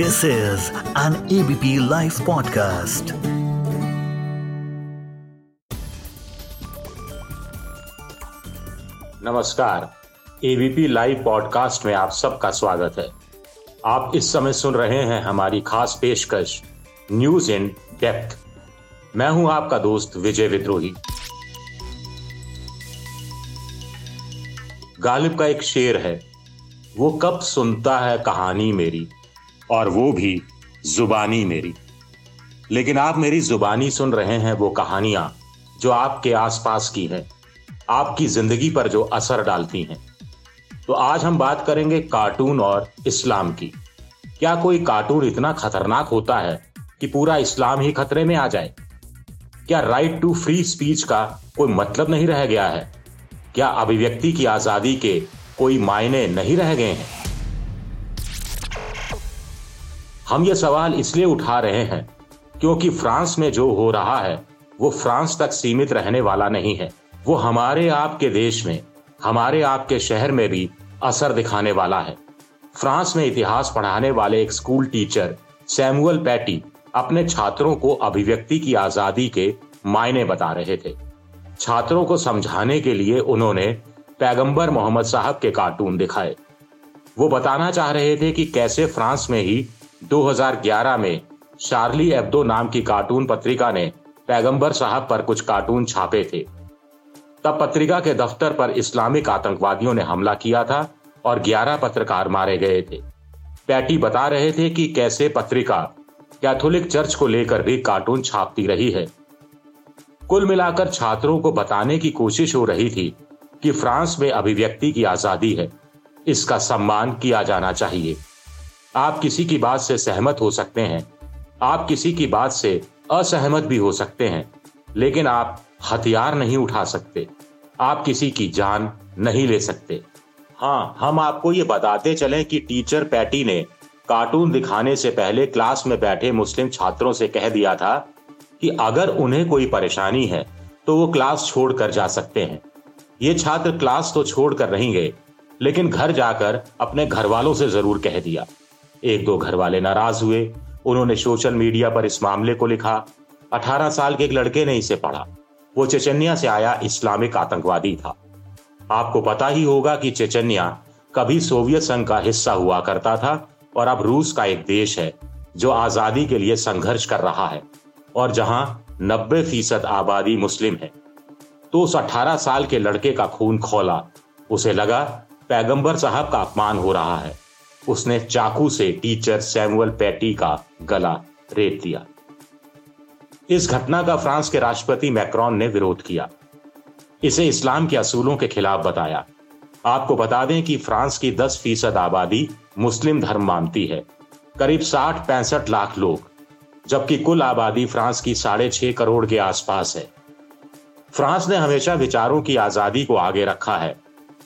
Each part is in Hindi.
This is an ABP Life podcast. नमस्कार। एबीपी लाइव पॉडकास्ट में आप सबका स्वागत है। आप इस समय सुन रहे हैं हमारी खास पेशकश न्यूज़ इन डेप्थ मैं हूँ आपका दोस्त विजय विद्रोही। गालिब का एक शेर है, वो कब सुनता है कहानी मेरी? और वो भी जुबानी मेरी। लेकिन आप मेरी जुबानी सुन रहे हैं वो कहानियाँ जो आपके आसपास की हैं, आपकी ज़िंदगी पर जो असर डालती हैं। तो आज हम बात करेंगे कार्टून और इस्लाम की। क्या कोई कार्टून इतना खतरनाक होता है कि पूरा इस्लाम ही खतरे में आ जाए? क्या राइट टू फ्री स्पीच का कोई मतलब नहीं रह गया है? क्या अभिव्यक्ति की आज़ादी के कोई मायने नहीं रह गए हैं? हम ये सवाल इसलिए उठा रहे हैं क्योंकि फ्रांस में जो हो रहा है, वो फ्रांस तक सीमित रहने वाला नहीं है। वो हमारे आपके देश में, हमारे आपके शहर में भी असर दिखाने वाला है। फ्रांस में इतिहास पढ़ाने वाले एक स्कूल टीचर, सैमुअल पैटी, अपने छात्रों को अभिव्यक्ति की आज़ादी के मायने बता रहे थे। छात्रों को समझाने के लिए उन्होंने पैगंबर मोहम्मद साहब के कार्टून दिखाए। वो बताना चाह रहे थे कि कैसे फ्रांस में ही 2011 में शार्ली एब्दो नाम की कार्टून पत्रिका ने पैगंबर साहब पर कुछ कार्टून छापे थे। तब पत्रिका के दफ्तर पर इस्लामिक आतंकवादियों ने हमला किया था और 11 पत्रकार मारे गए थे। पैटी बता रहे थे कि कैसे पत्रिका कैथोलिक चर्च को लेकर भी कार्टून छापती रही है। कुल मिलाकर छात्रों को बताने की कोशिश हो रही थी कि फ्रांस में अभिव्यक्ति की आज़ादी है। इसका सम्मान किया जाना चाहिए। आप किसी की बात से सहमत हो सकते हैं। आप किसी की बात से असहमत भी हो सकते हैं, लेकिन आप हथियार नहीं उठा सकते। आप किसी की जान नहीं ले सकते। हाँ हम आपको ये बताते चलें कि टीचर पैटी ने कार्टून दिखाने से पहले क्लास में बैठे मुस्लिम छात्रों से कह दिया था कि अगर उन्हें कोई परेशानी है तो वो क्लास छोड़कर जा सकते हैं। ये छात्र क्लास तो छोड़कर नहीं गए लेकिन घर जाकर अपने घर वालों से ज़रूर कह दिया। एक दो घर वाले नाराज़ हुए। उन्होंने सोशल मीडिया पर इस मामले को लिखा। 18 साल के एक लड़के ने इसे पढ़ा। वो चेचन्या से आया, इस्लामिक आतंकवादी था। आपको पता ही होगा कि चेचन्या कभी सोवियत संघ का हिस्सा हुआ करता था और अब रूस का एक देश है, जो आज़ादी के लिए संघर्ष कर रहा है और जहाँ 90 फ़ीसद आबादी मुस्लिम है। तो उस 18 साल के लड़के का खून खोला। उसे लगा, पैगंबर साहब का अपमान हो रहा है। उसने चाकू से टीचर सैमुअल पैटी का गला रेत दिया। इस घटना का फ्रांस के राष्ट्रपति मैक्रॉन ने विरोध किया। इसे इस्लाम के असूलों के खिलाफ बताया। आपको बता दें कि फ्रांस की 10 फ़ीसद आबादी मुस्लिम धर्म मानती है। करीब साठ पैंसठ लाख लोग, जबकि कुल आबादी फ्रांस की साढ़े छह करोड़ के आसपास है। फ्रांस ने हमेशा विचारों की आज़ादी को आगे रखा है।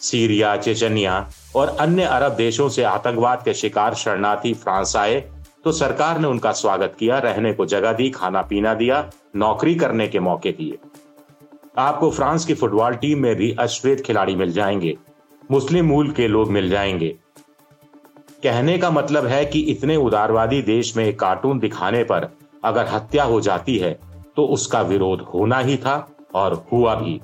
सीरिया, चेचनिया और अन्य अरब देशों से आतंकवाद के शिकार शरणार्थी फ्रांस आए तो सरकार ने उनका स्वागत किया, रहने को जगह दी, खाना पीना दिया, नौकरी करने के मौके दिए। आपको फ्रांस की फुटबॉल टीम में भी अश्वेत खिलाड़ी मिल जाएँगे, मुस्लिम मूल के लोग मिल जाएँगे। कहने का मतलब है कि इतने उदारवादी देश में कार्टून दिखाने पर अगर हत्या हो जाती है तो उसका विरोध होना ही था और हुआ भी।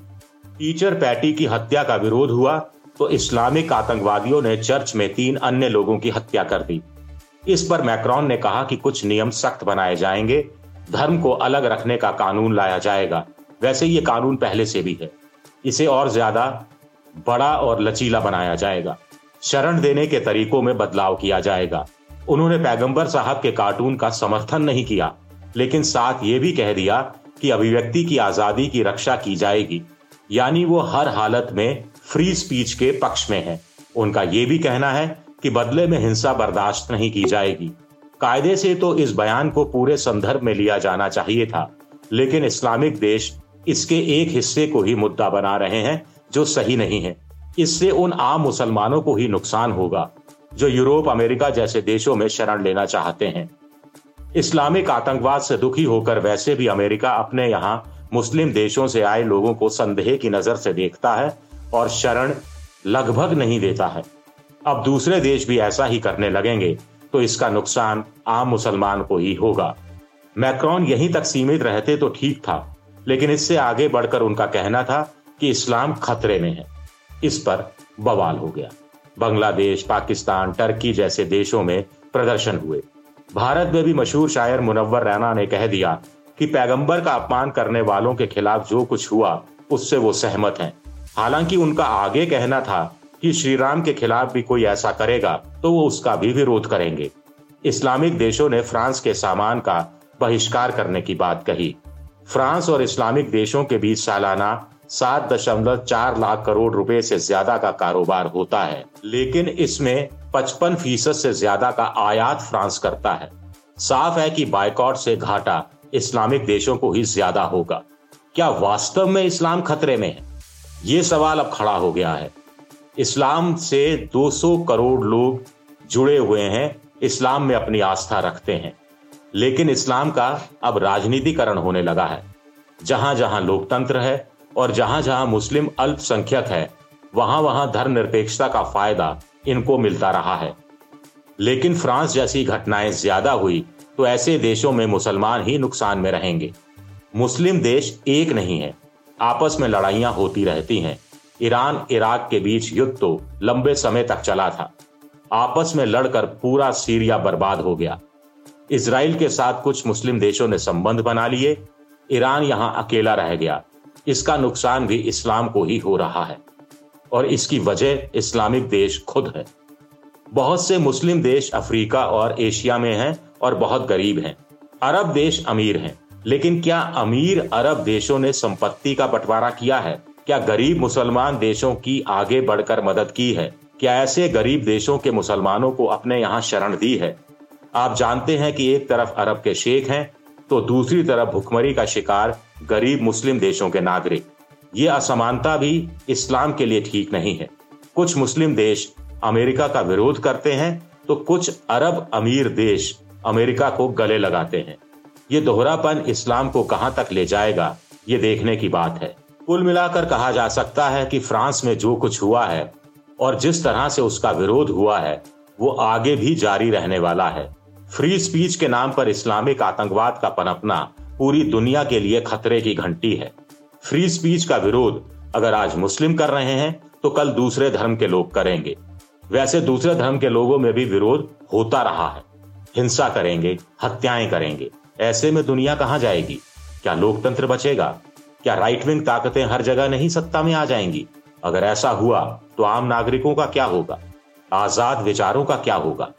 टीचर पैटी की हत्या का विरोध हुआ तो इस्लामिक आतंकवादियों ने चर्च में तीन अन्य लोगों की हत्या कर दी। इस पर मैक्रॉन ने कहा कि कुछ नियम सख्त बनाए जाएँगे। धर्म को अलग रखने का कानून लाया जाएगा। वैसे ये कानून पहले से भी है। इसे और ज़्यादा बड़ा और लचीला बनाया जाएगा। शरण देने के तरीकों में बदलाव किया जाएगा। उन्होंने पैगंबर साहब के कार्टून का समर्थन नहीं किया, लेकिन साथ ये भी कह दिया कि अभिव्यक्ति की आज़ादी की रक्षा की जाएगी। यानी वो हर हालत में फ्री स्पीच के पक्ष में है। उनका यह भी कहना है कि बदले में हिंसा बर्दाश्त नहीं की जाएगी। कायदे से तो इस बयान को पूरे संदर्भ में लिया जाना चाहिए था, लेकिन इस्लामिक देश इसके एक हिस्से को ही मुद्दा बना रहे हैं, जो सही नहीं है। इससे उन आम मुसलमानों को ही नुकसान होगा, जो यूरोप, अमेरिका जैसे देशों में शरण लेना चाहते हैं। इस्लामिक आतंकवाद से दुखी होकर वैसे भी अमेरिका अपने यहाँ मुस्लिम देशों से आए लोगों को संदेह की नज़र से देखता है और शरण लगभग नहीं देता है। अब दूसरे देश भी ऐसा ही करने लगेंगे तो इसका नुकसान आम मुसलमान को ही होगा। मैक्रॉन यहीं तक सीमित रहते तो ठीक था, लेकिन इससे आगे बढ़कर उनका कहना था कि इस्लाम खतरे में है। इस पर बवाल हो गया। बांग्लादेश, पाकिस्तान, टर्की जैसे देशों में प्रदर्शन हुए। भारत में भी मशहूर शायर मुनव्वर रैना ने कह दिया कि पैगंबर का अपमान करने वालों के खिलाफ जो कुछ हुआ, उससे वो सहमत हैं। हालाँकि उनका आगे कहना था कि श्री राम के खिलाफ भी कोई ऐसा करेगा तो वो उसका भी विरोध करेंगे। इस्लामिक देशों ने फ्रांस के सामान का बहिष्कार करने की बात कही। फ्रांस और इस्लामिक देशों के बीच सालाना सात दशमलव चार लाख करोड़ रुपए से ज़्यादा का कारोबार होता है। लेकिन इसमें पचपन फ़ीसद से ज़्यादा का आयात फ्रांस करता है। साफ़ है कि बाइकॉट से घाटा इस्लामिक देशों को ही ज़्यादा होगा। क्या वास्तव में इस्लाम खतरे में है? ये सवाल अब खड़ा हो गया है। इस्लाम से 200 करोड़ लोग जुड़े हुए हैं, इस्लाम में अपनी आस्था रखते हैं। लेकिन इस्लाम का अब राजनीतिकरण होने लगा है। जहाँ जहाँ लोकतंत्र है और जहाँ जहाँ मुस्लिम अल्पसंख्यक है वहाँ वहाँ धर्मनिरपेक्षता का फ़ायदा इनको मिलता रहा है। लेकिन फ्रांस जैसी घटनाएँ ज़्यादा हुई तो ऐसे देशों में मुसलमान ही नुकसान में रहेंगे। मुस्लिम देश एक नहीं है आपस में लड़ाइयाँ होती रहती हैं। ईरान, इराक के बीच युद्ध तो लंबे समय तक चला था। आपस में लड़कर पूरा सीरिया बर्बाद हो गया। इसराइल के साथ कुछ मुस्लिम देशों ने संबंध बना लिए। ईरान यहाँ अकेला रह गया। इसका नुकसान भी इस्लाम को ही हो रहा है। और इसकी वजह इस्लामिक देश खुद है। बहुत से मुस्लिम देश अफ्रीका और एशिया में हैं और बहुत गरीब हैं। अरब देश अमीर हैं। लेकिन क्या अमीर अरब देशों ने संपत्ति का बंटवारा किया है? क्या गरीब मुसलमान देशों की आगे बढ़कर मदद की है? क्या ऐसे गरीब देशों के मुसलमानों को अपने यहाँ शरण दी है? आप जानते हैं कि एक तरफ़ अरब के शेख हैं तो दूसरी तरफ़ भुखमरी का शिकार गरीब मुस्लिम देशों के नागरिक। ये असमानता भी इस्लाम के लिए ठीक नहीं है। कुछ मुस्लिम देश अमेरिका का विरोध करते हैं तो कुछ अरब अमीर देश अमेरिका को गले लगाते हैं। ये दोहरापन इस्लाम को कहाँ तक ले जाएगा, ये देखने की बात है। कुल मिलाकर कहा जा सकता है कि फ्रांस में जो कुछ हुआ है, और जिस तरह से उसका विरोध हुआ है, वो आगे भी जारी रहने वाला है। फ्री स्पीच के नाम पर इस्लामिक आतंकवाद का पनपना पूरी दुनिया के लिए खतरे की घंटी है। फ्री स्पीच का विरोध अगर आज मुस्लिम कर रहे हैं तो कल दूसरे धर्म के लोग करेंगे। वैसे दूसरे धर्म के लोगों में भी विरोध होता रहा है। हिंसा करेंगे, हत्याएँ करेंगे। ऐसे में दुनिया कहाँ जाएगी? क्या लोकतंत्र बचेगा? क्या राइट विंग ताकतें हर जगह नहीं सत्ता में आ जाएँगी? अगर ऐसा हुआ तो आम नागरिकों का क्या होगा? आज़ाद विचारों का क्या होगा?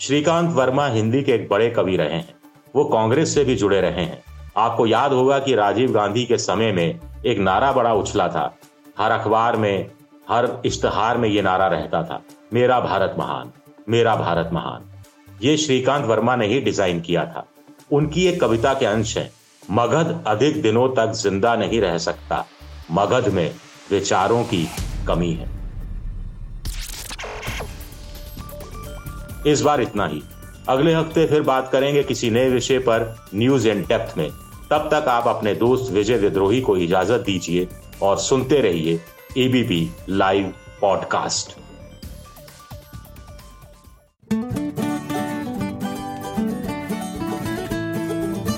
श्रीकांत वर्मा हिंदी के एक बड़े कवि रहे हैं। वो कांग्रेस से भी जुड़े रहे हैं। आपको याद होगा कि राजीव गांधी के समय में एक नारा बड़ा उछला था। हर अखबार में, हर इश्तहार में ये नारा रहता था। मेरा भारत महान, मेरा भारत महान। ये श्रीकांत वर्मा ने ही डिज़ाइन किया था। उनकी एक कविता के अंश है। मगध अधिक दिनों तक ज़िंदा नहीं रह सकता। मगध में विचारों की कमी है। इस बार इतना ही। अगले हफ़्ते फिर बात करेंगे किसी नए विषय पर न्यूज़ इन डेप्थ में। तब तक आप अपने दोस्त विजय विद्रोही को इजाज़त दीजिए और सुनते रहिए ABP live podcast